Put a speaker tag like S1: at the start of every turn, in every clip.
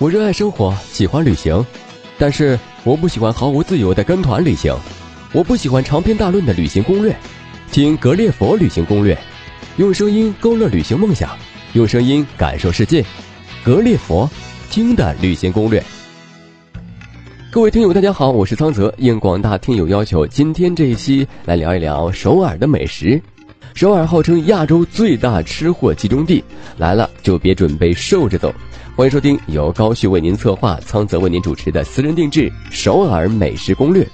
S1: 我热爱生活，喜欢旅行，但是我不喜欢毫无自由的跟团旅行。我不喜欢长篇大论的旅行攻略，听格列佛旅行攻略，用声音勾勒旅行梦想，用声音感受世界。格列佛听的旅行攻略。各位听友，大家好，我是苍泽。应广大听友要求，今天这一期来聊一聊首尔的美食。首尔号称亚洲最大吃货集中地，来了就别准备瘦着走。欢迎收听由高旭为您策划、苍泽为您主持的私人定制首尔美食攻略。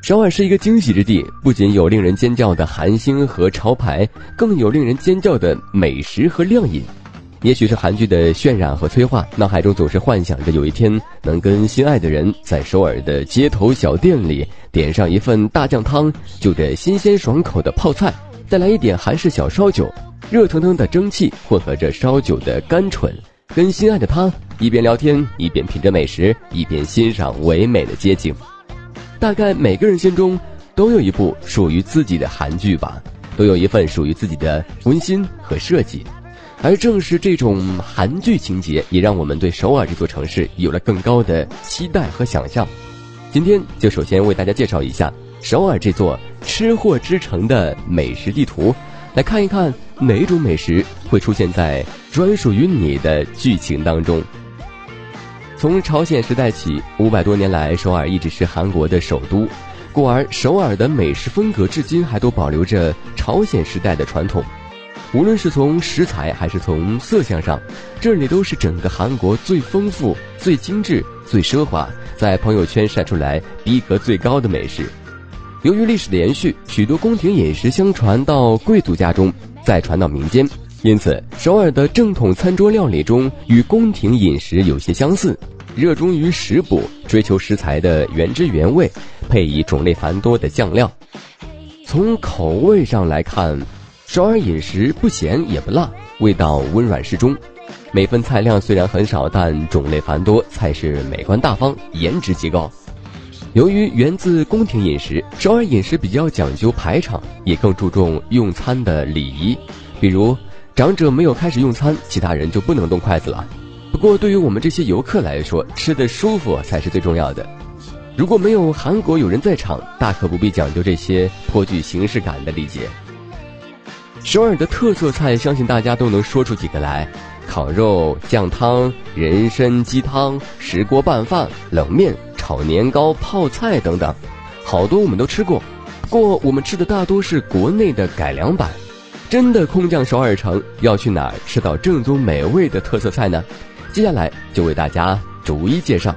S1: 首尔是一个惊喜之地，不仅有令人尖叫的韩星和潮牌，更有令人尖叫的美食和靓饮。也许是韩剧的渲染和催化，脑海中总是幻想着有一天能跟心爱的人在首尔的街头小店里点上一份大酱汤，就着新鲜爽口的泡菜，再来一点韩式小烧酒，热腾腾的蒸汽混合着烧酒的甘醇，跟心爱的他一边聊天，一边品着美食，一边欣赏唯美的街景。大概每个人心中都有一部属于自己的韩剧吧，都有一份属于自己的温馨和设计，而正是这种韩剧情节，也让我们对首尔这座城市有了更高的期待和想象。今天就首先为大家介绍一下首尔这座吃货之城的美食地图，来看一看哪种美食会出现在专属于你的剧情当中。从朝鲜时代起，五百多年来，首尔一直是韩国的首都，故而首尔的美食风格至今还都保留着朝鲜时代的传统。无论是从食材还是从色相上，这里都是整个韩国最丰富、最精致、最奢华，在朋友圈晒出来逼格最高的美食。由于历史的延续，许多宫廷饮食相传到贵族家中，再传到民间。因此，首尔的正统餐桌料理中与宫廷饮食有些相似，热衷于食补，追求食材的原汁原味，配以种类繁多的酱料。从口味上来看，首尔饮食不咸也不辣，味道温软适中。每份菜量虽然很少，但种类繁多，菜式美观大方，颜值极高。由于源自宫廷饮食，首尔饮食比较讲究排场，也更注重用餐的礼仪，比如。长者没有开始用餐，其他人就不能动筷子了。不过，对于我们这些游客来说，吃的舒服才是最重要的。如果没有韩国友人在场，大可不必讲究这些颇具形式感的礼节。首尔的特色菜，相信大家都能说出几个来：烤肉、酱汤、人参鸡汤、石锅拌饭、冷面、炒年糕、泡菜等等，好多我们都吃过。不过，我们吃的大多是国内的改良版。真的空降首尔城，要去哪儿吃到正宗美味的特色菜呢？接下来就为大家逐一介绍。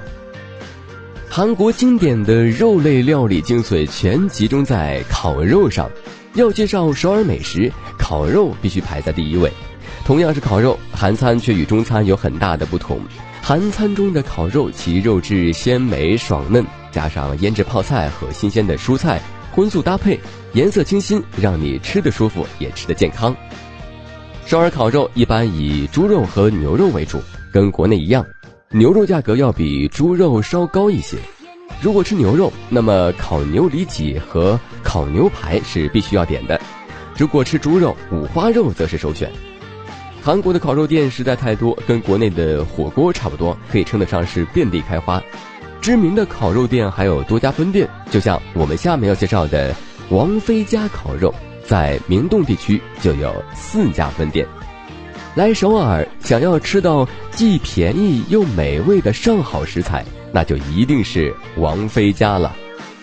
S1: 韩国经典的肉类料理精髓全集中在烤肉上。要介绍首尔美食，烤肉必须排在第一位。同样是烤肉，韩餐却与中餐有很大的不同。韩餐中的烤肉，其肉质鲜美爽嫩，加上腌制泡菜和新鲜的蔬菜。荤素搭配，颜色清新，让你吃得舒服，也吃得健康。首尔烤肉一般以猪肉和牛肉为主，跟国内一样，牛肉价格要比猪肉稍高一些。如果吃牛肉，那么烤牛里脊和烤牛排是必须要点的；如果吃猪肉，五花肉则是首选。韩国的烤肉店实在太多，跟国内的火锅差不多，可以称得上是遍地开花。知名的烤肉店还有多家分店，就像我们下面要介绍的王菲家烤肉，在明洞地区就有四家分店。来首尔想要吃到既便宜又美味的上好食材，那就一定是王菲家了。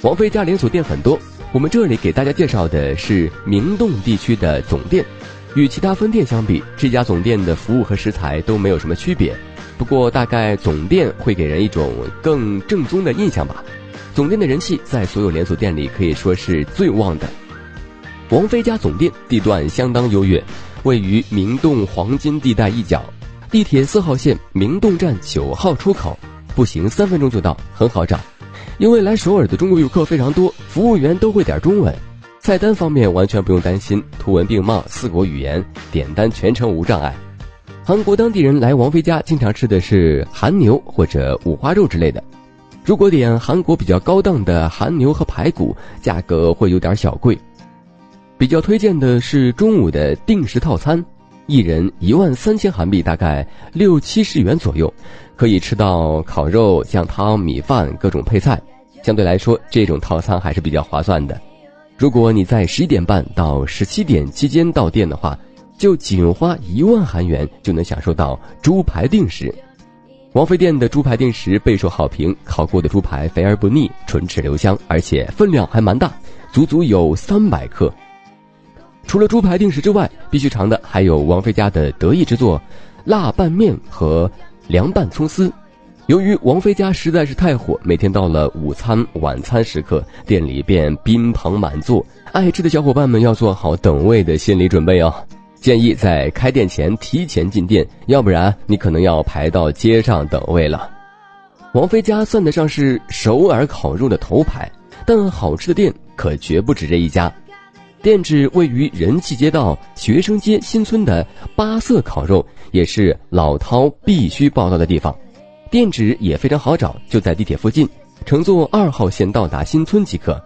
S1: 王菲家连锁店很多，我们这里给大家介绍的是明洞地区的总店。与其他分店相比，这家总店的服务和食材都没有什么区别。不过，大概总店会给人一种更正宗的印象吧。总店的人气在所有连锁店里可以说是最旺的。王菲家总店地段相当优越，位于明洞黄金地带一角，地铁四号线明洞站九号出口，步行三分钟就到，很好找。因为来首尔的中国游客非常多，服务员都会点中文，菜单方面完全不用担心，图文并茂，四国语言，点单全程无障碍。韩国当地人来王菲家经常吃的是韩牛或者五花肉之类的。如果点韩国比较高档的韩牛和排骨，价格会有点小贵。比较推荐的是中午的定时套餐，一人一万三千韩币，大概六七十元左右，可以吃到烤肉、酱汤、米饭各种配菜。相对来说，这种套餐还是比较划算的。如果你在十一点半到十七点期间到店的话，就仅花一万韩元就能享受到猪排定时。王妃店的猪排定时备受好评，烤过的猪排肥而不腻，唇齿留香，而且分量还蛮大，足足有三百克。除了猪排定时之外，必须尝的还有王菲家的得意之作——辣拌面和凉拌葱丝。由于王菲家实在是太火，每天到了午餐、晚餐时刻，店里便宾朋满座。爱吃的小伙伴们要做好等位的心理准备哦。建议在开店前提前进店，要不然你可能要排到街上等位了。王菲家算得上是首尔烤肉的头牌，但好吃的店可绝不止这一家。店址位于人气街道学生街新村的八色烤肉，也是老饕必须报到的地方。店址也非常好找，就在地铁附近，乘坐二号线到达新村即可。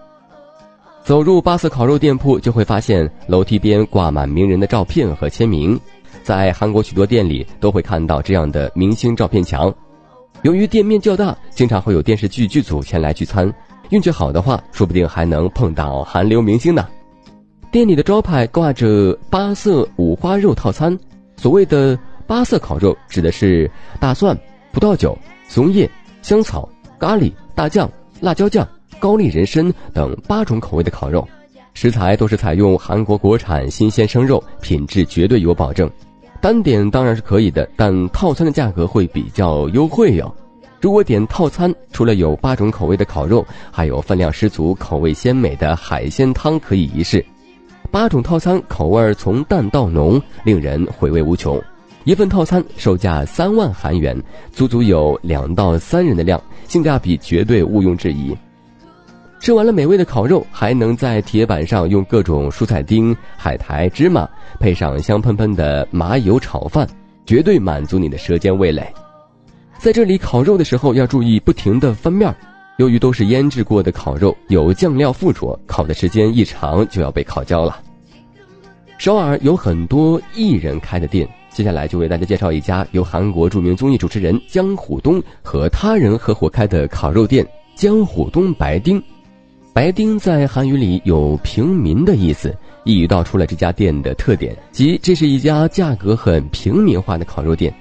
S1: 走入八色烤肉店铺，就会发现楼梯边挂满名人的照片和签名。在韩国许多店里都会看到这样的明星照片墙。由于店面较大，经常会有电视剧剧组前来聚餐，运气好的话，说不定还能碰到韩流明星呢。店里的招牌挂着八色五花肉套餐，所谓的八色烤肉指的是大蒜、葡萄酒、松叶、香草、咖喱、大酱、辣椒酱、高丽人参等八种口味的烤肉，食材都是采用韩国国产新鲜生肉，品质绝对有保证。单点当然是可以的，但套餐的价格会比较优惠哟。如果点套餐，除了有八种口味的烤肉，还有分量十足、口味鲜美的海鲜汤可以一试。八种套餐口味从淡到浓，令人回味无穷。一份套餐售价三万韩元，足足有两到三人的量，性价比绝对毋庸置疑。吃完了美味的烤肉，还能在铁板上用各种蔬菜丁、海苔、芝麻，配上香喷喷的麻油炒饭，绝对满足你的舌尖味蕾。在这里烤肉的时候要注意不停的翻面儿。由于都是腌制过的烤肉，有酱料附着，烤的时间一长就要被烤焦了。首尔有很多艺人开的店，接下来就为大家介绍一家由韩国著名综艺主持人姜虎东和他人合伙开的烤肉店——姜虎东白丁。白丁在韩语里有平民的意思，一语道出了这家店的特点，即这是一家价格很平民化的烤肉店。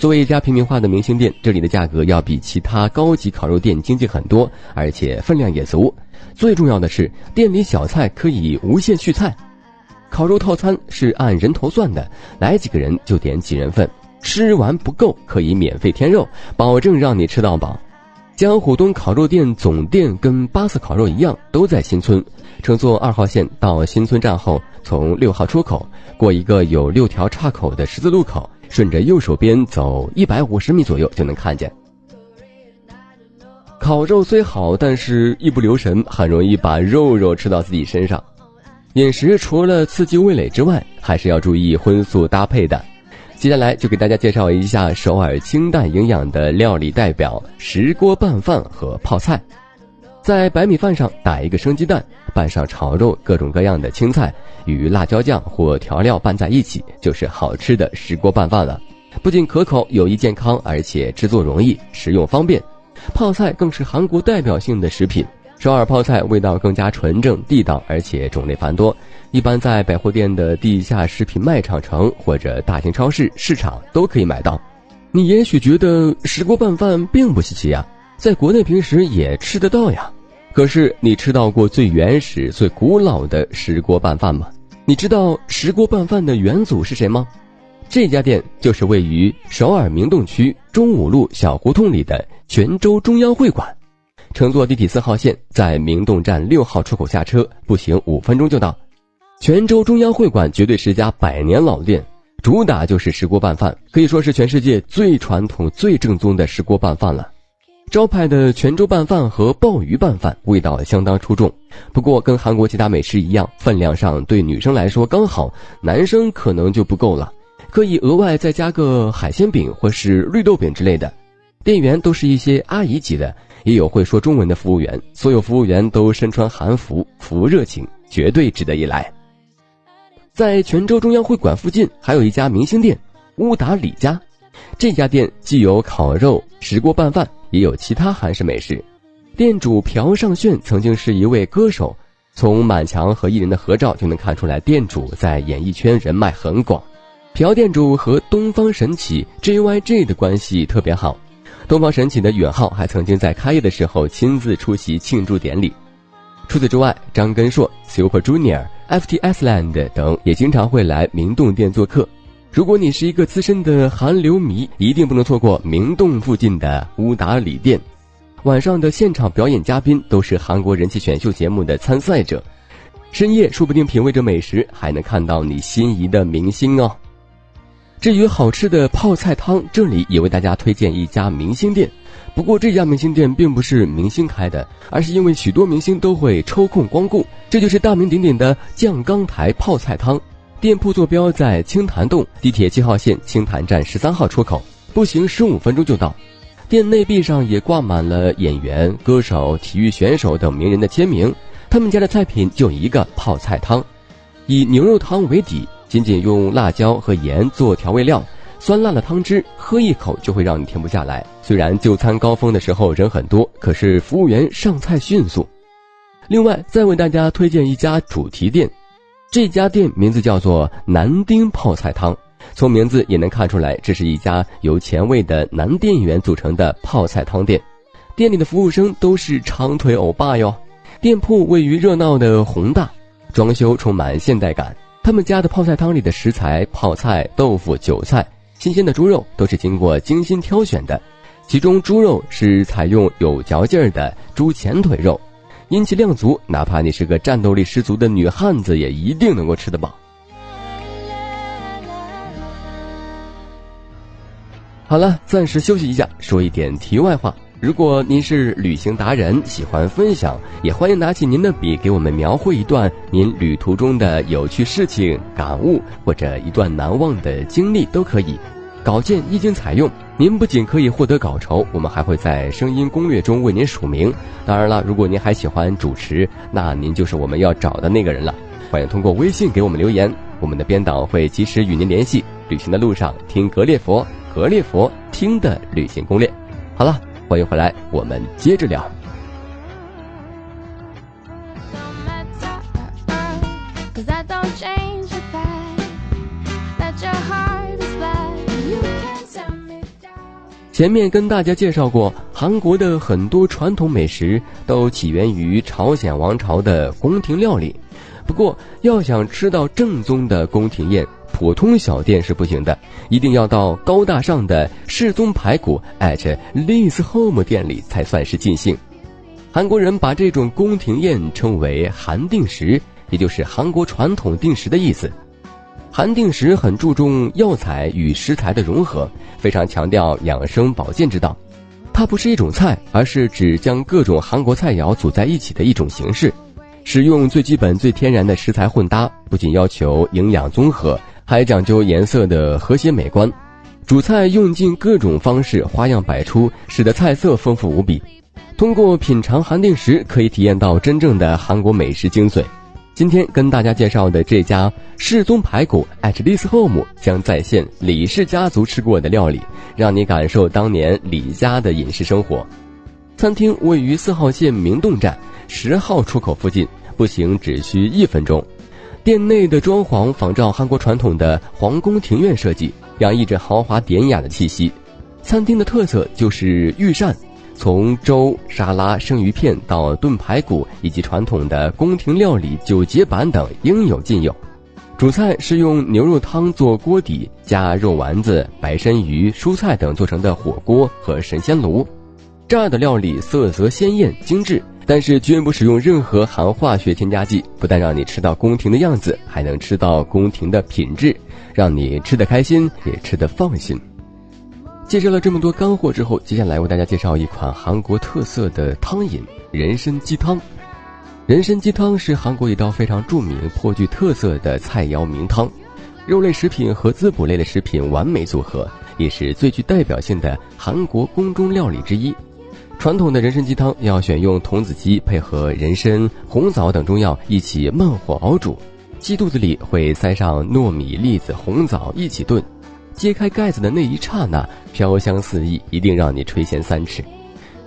S1: 作为一家平民化的明星店，这里的价格要比其他高级烤肉店经济很多，而且分量也足。最重要的是，店里小菜可以无限续菜。烤肉套餐是按人头算的，来几个人就点几人份，吃完不够可以免费添肉，保证让你吃到饱。江虎东烤肉店总店跟八色烤肉一样，都在新村。乘坐二号线到新村站后，从六号出口过一个有六条岔口的十字路口。顺着右手边走一百五十米左右就能看见。烤肉虽好，但是一不留神很容易把肉肉吃到自己身上。饮食除了刺激味蕾之外，还是要注意荤素搭配的。接下来就给大家介绍一下首尔清淡营养的料理代表——石锅拌饭和泡菜。在白米饭上打一个生鸡蛋，拌上炒肉，各种各样的青菜与辣椒酱或调料拌在一起，就是好吃的石锅拌饭了。不仅可口、有益健康，而且制作容易、食用方便。泡菜更是韩国代表性的食品。首尔泡菜味道更加纯正地道，而且种类繁多，一般在百货店的地下食品卖场城或者大型超市市场都可以买到。你也许觉得石锅拌饭并不稀奇呀。在国内平时也吃得到呀，可是你吃到过最原始、最古老的石锅拌饭吗？你知道石锅拌饭的元祖是谁吗？这家店就是位于首尔明洞区中武路小胡同里的泉州中央会馆。乘坐地铁四号线，在明洞站六号出口下车，步行五分钟就到。泉州中央会馆绝对是家百年老店，主打就是石锅拌饭，可以说是全世界最传统、最正宗的石锅拌饭了。招牌的泉州拌饭和鲍鱼拌饭味道相当出众，不过跟韩国其他美食一样，分量上对女生来说刚好，男生可能就不够了，可以额外再加个海鲜饼或是绿豆饼之类的。店员都是一些阿姨级的，也有会说中文的服务员，所有服务员都身穿韩服，服务热情，绝对值得一来。在泉州中央会馆附近还有一家明星店乌达里家，这家店既有烤肉、石锅拌饭，也有其他韩式美食。店主朴尚炫曾经是一位歌手，从满墙和艺人的合照就能看出来，店主在演艺圈人脉很广。朴店主和东方神起 JYG 的关系特别好，东方神起的允浩还曾经在开业的时候亲自出席庆祝典礼。除此之外，张根硕、Super Junior、FT Island 等也经常会来明洞店做客。如果你是一个资深的韩流迷，一定不能错过明洞附近的乌达里店。晚上的现场表演嘉宾都是韩国人气选秀节目的参赛者，深夜说不定品味着美食，还能看到你心仪的明星哦。至于好吃的泡菜汤，这里也为大家推荐一家明星店。不过这家明星店并不是明星开的，而是因为许多明星都会抽空光顾。这就是大名鼎鼎的酱缸台泡菜汤，店铺坐标在青潭洞地铁七号线青潭站十三号出口，步行十五分钟就到。店内壁上也挂满了演员、歌手、体育选手等名人的签名。他们家的菜品就一个泡菜汤，以牛肉汤为底，仅仅用辣椒和盐做调味料。酸辣的汤汁，喝一口就会让你停不下来。虽然就餐高峰的时候人很多，可是服务员上菜迅速。另外，再为大家推荐一家主题店，这家店名字叫做南丁泡菜汤。从名字也能看出来，这是一家由前卫的男店员组成的泡菜汤店。店里的服务生都是长腿欧巴哟。店铺位于热闹的宏大，装修充满现代感。他们家的泡菜汤里的食材，泡菜、豆腐、韭菜。新鲜的猪肉都是经过精心挑选的，其中猪肉是采用有嚼劲儿的猪前腿肉，阴气量足，哪怕你是个战斗力十足的女汉子，也一定能够吃得饱。好了，暂时休息一下，说一点题外话。如果您是旅行达人，喜欢分享，也欢迎拿起您的笔，给我们描绘一段您旅途中的有趣事情、感悟，或者一段难忘的经历都可以。稿件一经采用，您不仅可以获得稿酬，我们还会在声音攻略中为您署名。当然了，如果您还喜欢主持，那您就是我们要找的那个人了。欢迎通过微信给我们留言，我们的编导会及时与您联系。旅行的路上听格列佛，格列佛听的旅行攻略。好了。欢迎回来，我们接着聊。前面跟大家介绍过，韩国的很多传统美食都起源于朝鲜王朝的宫廷料理。不过，要想吃到正宗的宫廷宴，普通小店是不行的，一定要到高大上的世宗排骨 at Li's Home 店里才算是尽兴。韩国人把这种宫廷宴称为韩定食，也就是韩国传统定食的意思。韩定食很注重药材与食材的融合，非常强调养生保健之道。它不是一种菜，而是指将各种韩国菜肴组在一起的一种形式。使用最基本、最天然的食材混搭，不仅要求营养综合。还讲究颜色的和谐美观，主菜用尽各种方式，花样百出，使得菜色丰富无比。通过品尝韩定食，可以体验到真正的韩国美食精髓。今天跟大家介绍的这家世宗排骨 at Li's Home 将再现李氏家族吃过的料理，让你感受当年李家的饮食生活。餐厅位于四号线明洞站十号出口附近，步行只需一分钟。店内的装潢仿照韩国传统的皇宫庭院设计，洋溢着豪华典雅的气息。餐厅的特色就是御膳，从粥、沙拉、生鱼片到炖排骨，以及传统的宫廷料理九节板等应有尽有。主菜是用牛肉汤做锅底，加肉丸子、白参鱼、蔬菜等做成的火锅和神仙炉。这儿的料理色泽鲜艳精致。但是绝不使用任何含化学添加剂，不但让你吃到宫廷的样子，还能吃到宫廷的品质，让你吃得开心，也吃得放心。介绍了这么多干货之后，接下来为大家介绍一款韩国特色的汤饮——人参鸡汤。人参鸡汤是韩国一道非常著名、颇具特色的菜肴名汤，肉类食品和滋补类的食品完美组合，也是最具代表性的韩国宫中料理之一。传统的人参鸡汤要选用童子鸡，配合人参、红枣等中药一起慢火熬煮，鸡肚子里会塞上糯米、栗子、红枣一起炖。揭开盖子的那一刹那，飘香四溢，一定让你垂涎三尺。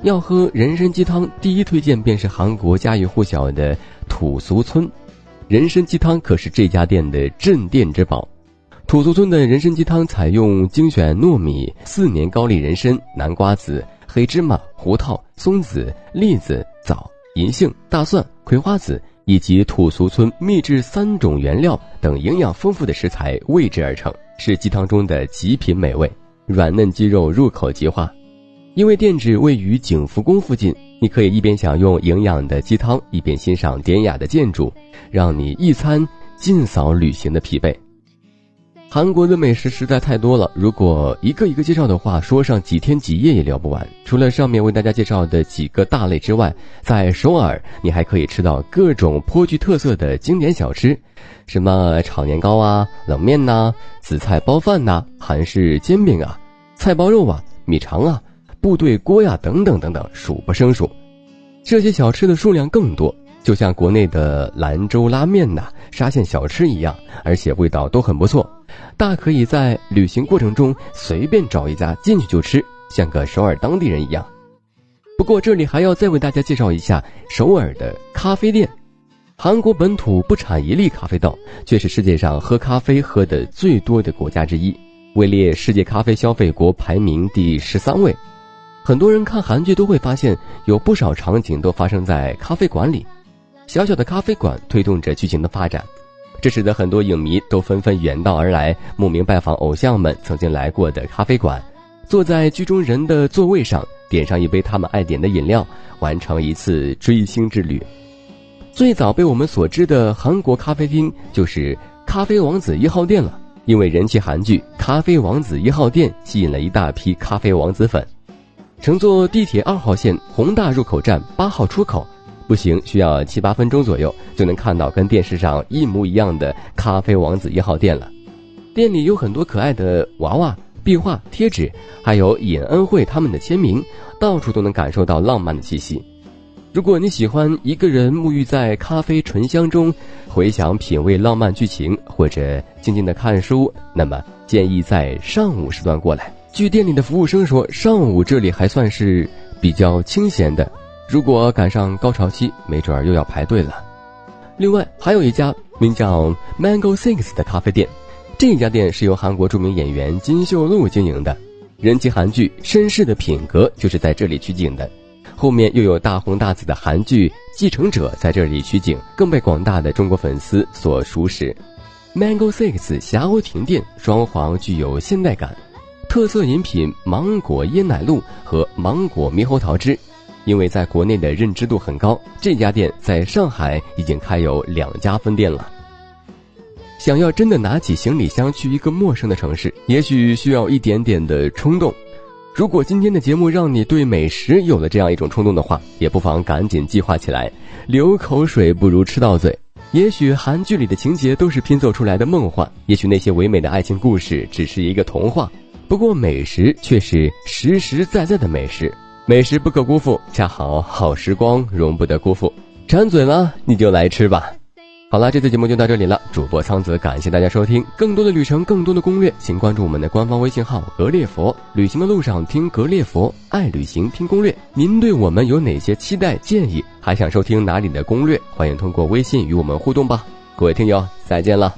S1: 要喝人参鸡汤，第一推荐便是韩国家喻户晓的土俗村。人参鸡汤可是这家店的镇店之宝。土俗村的人参鸡汤采用精选糯米、四年高丽人参、南瓜子、黑芝麻、胡桃、松子、栗子、枣、银杏、大蒜、葵花籽以及土俗村秘制三种原料等营养丰富的食材煨制而成。是鸡汤中的极品美味，软嫩鸡肉入口即化。因为店址位于景福宫附近，你可以一边享用营养的鸡汤，一边欣赏典雅的建筑，让你一餐尽扫旅行的疲惫。韩国的美食实在太多了，如果一个一个介绍的话，说上几天几夜也聊不完。除了上面为大家介绍的几个大类之外，在首尔你还可以吃到各种颇具特色的经典小吃，什么炒年糕啊、冷面呐、紫菜包饭呐、韩式煎饼啊、菜包肉啊、米肠啊、部队锅呀等等等等，数不胜数。这些小吃的数量更多，就像国内的兰州拉面呐、沙县小吃一样，而且味道都很不错。大可以在旅行过程中随便找一家进去就吃，像个首尔当地人一样。不过这里还要再为大家介绍一下首尔的咖啡店。韩国本土不产一粒咖啡豆，却是世界上喝咖啡喝的最多的国家之一，位列世界咖啡消费国排名第十三位。很多人看韩剧都会发现，有不少场景都发生在咖啡馆里，小小的咖啡馆推动着剧情的发展。这使得很多影迷都纷纷远道而来，慕名拜访偶像们曾经来过的咖啡馆，坐在剧中人的座位上，点上一杯他们爱点的饮料，完成一次追星之旅。最早被我们所知的韩国咖啡厅就是咖啡王子一号店了，因为人气韩剧《咖啡王子一号店》吸引了一大批咖啡王子粉。乘坐地铁二号线宏大入口站八号出口。步行需要七八分钟左右，就能看到跟电视上一模一样的咖啡王子一号店了。店里有很多可爱的娃娃、壁画、贴纸，还有尹恩惠他们的签名，到处都能感受到浪漫的气息。如果你喜欢一个人沐浴在咖啡醇香中，回想品味浪漫剧情，或者静静的看书，那么建议在上午时段过来。据店里的服务生说，上午这里还算是比较清闲的。如果赶上高潮期，没准儿又要排队了。另外，还有一家名叫 Mango Six 的咖啡店，这家店是由韩国著名演员金秀路经营的，人气韩剧《绅士的品格》就是在这里取景的。后面又有大红大紫的韩剧《继承者》在这里取景，更被广大的中国粉丝所熟识。Mango Six 霞鸥亭店装潢具有现代感，特色饮品芒果椰奶露和芒果猕猴桃汁。因为在国内的认知度很高，这家店在上海已经开有两家分店了。想要真的拿起行李箱去一个陌生的城市，也许需要一点点的冲动。如果今天的节目让你对美食有了这样一种冲动的话，也不妨赶紧计划起来。流口水不如吃到嘴。也许韩剧里的情节都是拼凑出来的梦幻，也许那些唯美的爱情故事只是一个童话。不过美食却是实实在在的美食。美食不可辜负，恰好好时光容不得辜负。馋嘴了，你就来吃吧。好了，这次节目就到这里了。主播苍泽，感谢大家收听。更多的旅程，更多的攻略，请关注我们的官方微信号“格列佛”。旅行的路上听格列佛，爱旅行听攻略。您对我们有哪些期待建议？还想收听哪里的攻略？欢迎通过微信与我们互动吧。各位听友，再见了。